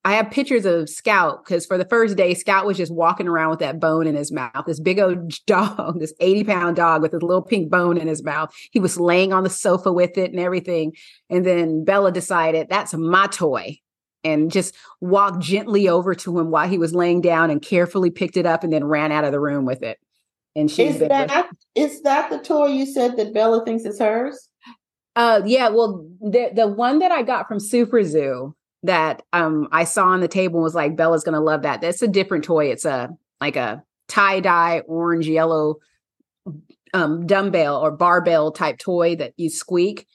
I have pictures of Scout because for the first day, Scout was just walking around with that bone in his mouth. This big old [LAUGHS] dog, this 80 pound dog with a little pink bone in his mouth. He was laying on the sofa with it and everything. And then Bella decided, that's my toy. And just walked gently over to him while he was laying down and carefully picked it up and then ran out of the room with it. And she's is that, is that the toy you said that Bella thinks is hers? Uh yeah, well the the one that I got from SuperZoo that um I saw on the table and was like, Bella's gonna love that. That's a different toy. It's a like a tie-dye orange yellow um dumbbell or barbell type toy that you squeak.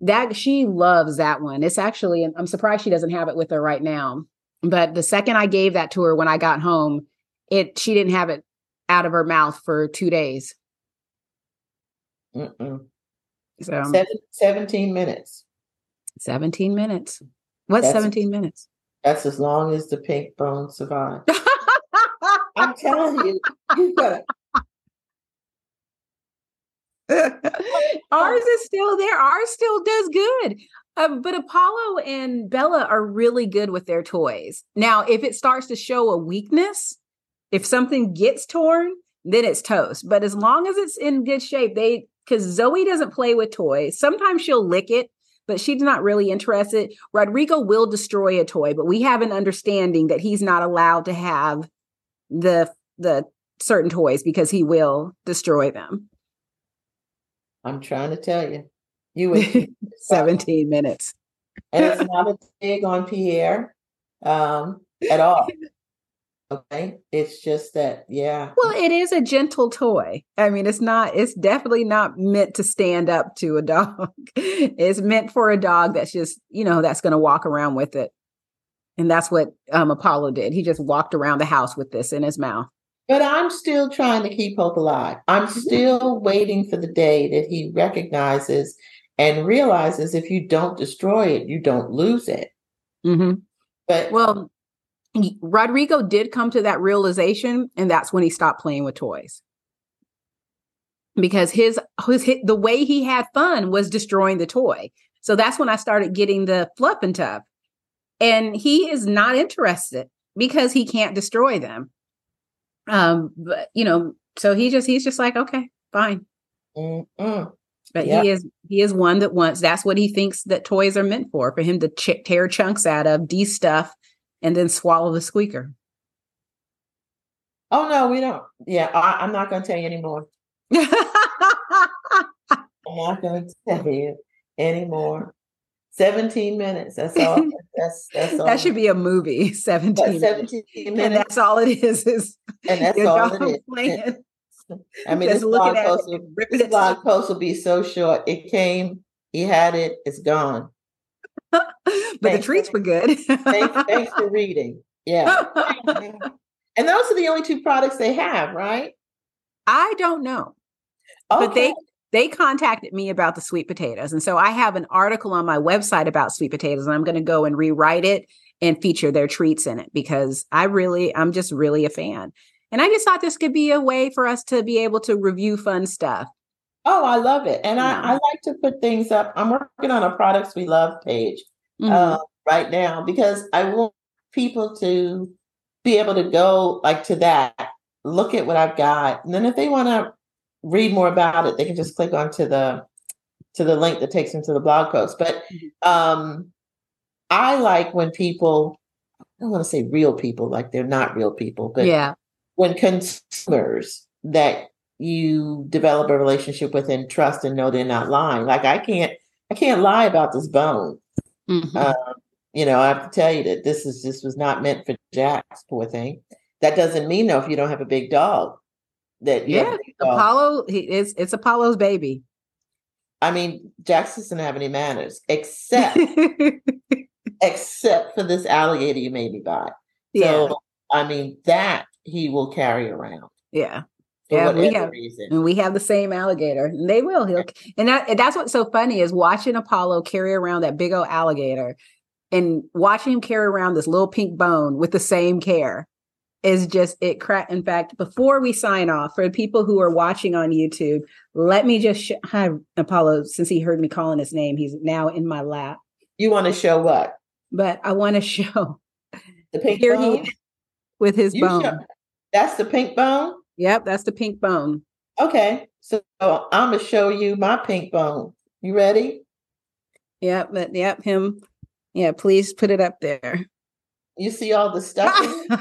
That she loves that one. It's actually, I'm surprised she doesn't have it with her right now. But the second I gave that to her when I got home, it she didn't have it out of her mouth for two days. Mm-mm. So Seven, 17 minutes. 17 minutes. What's that's, 17 minutes? That's as long as the pink bone survives. [LAUGHS] I'm telling you, you gotta. Ours is still there. Ours still does good. Um, but Apollo and Bella are really good with their toys. Now, if it starts to show a weakness, if something gets torn, then it's toast. But as long as it's in good shape, they because Zoe doesn't play with toys. Sometimes she'll lick it, but she's not really interested. Rodrigo will destroy a toy, but we have an understanding that he's not allowed to have the the certain toys because he will destroy them. I'm trying to tell you. You would [LAUGHS] 17 minutes. and it's not a dig on Pierre um, at all. [LAUGHS] Okay. It's just that, yeah. Well, it is a gentle toy. I mean, it's not, it's definitely not meant to stand up to a [LAUGHS] dog. it's meant for a dog that's just, you know, that's going to walk around with it. And that's what um, Apollo did. He just walked around the house with this in his mouth. But I'm still trying to keep hope alive. I'm still waiting for the day that he recognizes and realizes if you don't destroy it, you don't lose it. Mm-hmm. But well, Rodrigo did come to that realization, and that's when he stopped playing with toys. Because his, his, his the way he had fun was destroying the toy. So that's when I started getting the Fluff and Tuff. And he is not interested because he can't destroy them. Um, but you know, so he just he's just like, okay, fine. Mm-mm. But yep. he is he is one that wants that's what he thinks that toys are meant for for him to ch- tear chunks out of, de-stuff, and then swallow the squeaker. Oh no, we don't. Yeah, I, am not going to tell you anymore. [LAUGHS] I'm not going to tell you anymore. 17 minutes. That's all. [LAUGHS] That's that's all. That should be a movie. [LAUGHS] 17. 17 minutes. And that's all it is. Is and that's all it is. Playing. I mean, this blog, post will, this blog post will be so short. It came, he had it, it's gone. [LAUGHS] but thanks, the treats were good. thanks, thanks for [LAUGHS] reading. Yeah. [LAUGHS] and those are the only two products they have, right? I don't know. Okay. But they they contacted me about the sweet potatoes. And so I have an article on my website about sweet potatoes and I'm going to go and rewrite it and feature their treats in it because I really I'm just really a fan. And I just thought this could be a way for us to be able to review fun stuff. Oh, I love it. And yeah. I, I, like to put things up. I'm working on a products we love page mm-hmm. uh, right now because I want people to be able to go like to that, look at what I've got. And then if they want to read more about it, they can just click onto the to the link that takes them to the blog post. But mm-hmm. um I like when people, I don't want to say real people, like they're not real people, but yeah, when consumers that you develop a relationship with and trust and know they're not lying. Like I can't, I can't lie about this bone. Mhm. Um, you know, I have to tell you that this is this was not meant for Jax, poor thing. That doesn't mean though if you don't have a big dog that you yeah. Apollo, he, it's it's Apollo's baby. I mean, Jax doesn't have any manners except [LAUGHS] except for this alligator you made me buy. yeah, So I mean that he will carry around yeah. Yeah, we have- reason. And we have the same alligator. And they will. He'll and that that's what's so funny is watching Apollo carry around that big old alligator and watching him carry around this little pink bone with the same care is just it crack. In fact, before we sign off, for the people who are watching on YouTube, let me just sh- hi Apollo. Since he heard me calling his name, he's now in my lap. You want to show what? But I want to [LAUGHS] show The pink here bone? he with his You bone. show- That's the pink bone? Yep, that's the pink bone. Okay. So I'm gonna show you my pink bone. You ready? Yep, but yep, him. Yeah, please put it up there. You see all the stuff? [LAUGHS] and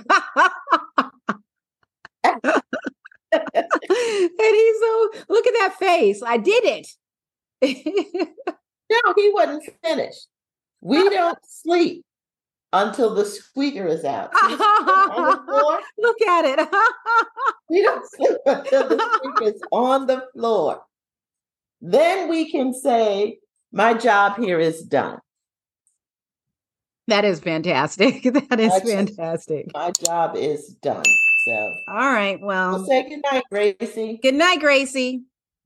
he's so look at that face. I did it. [LAUGHS] no, he wasn't finished. We don't sleep until the squeaker is out. See on the floor? [LAUGHS] look at it. [LAUGHS] We don't [LAUGHS] sleep until the squeaker is on the floor. Then we can say, My job here is done. that is fantastic. That is fantastic. My job is done. So All right. we'll Well, say good night, Gracie. good night, Gracie.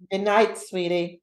Good night, sweetie.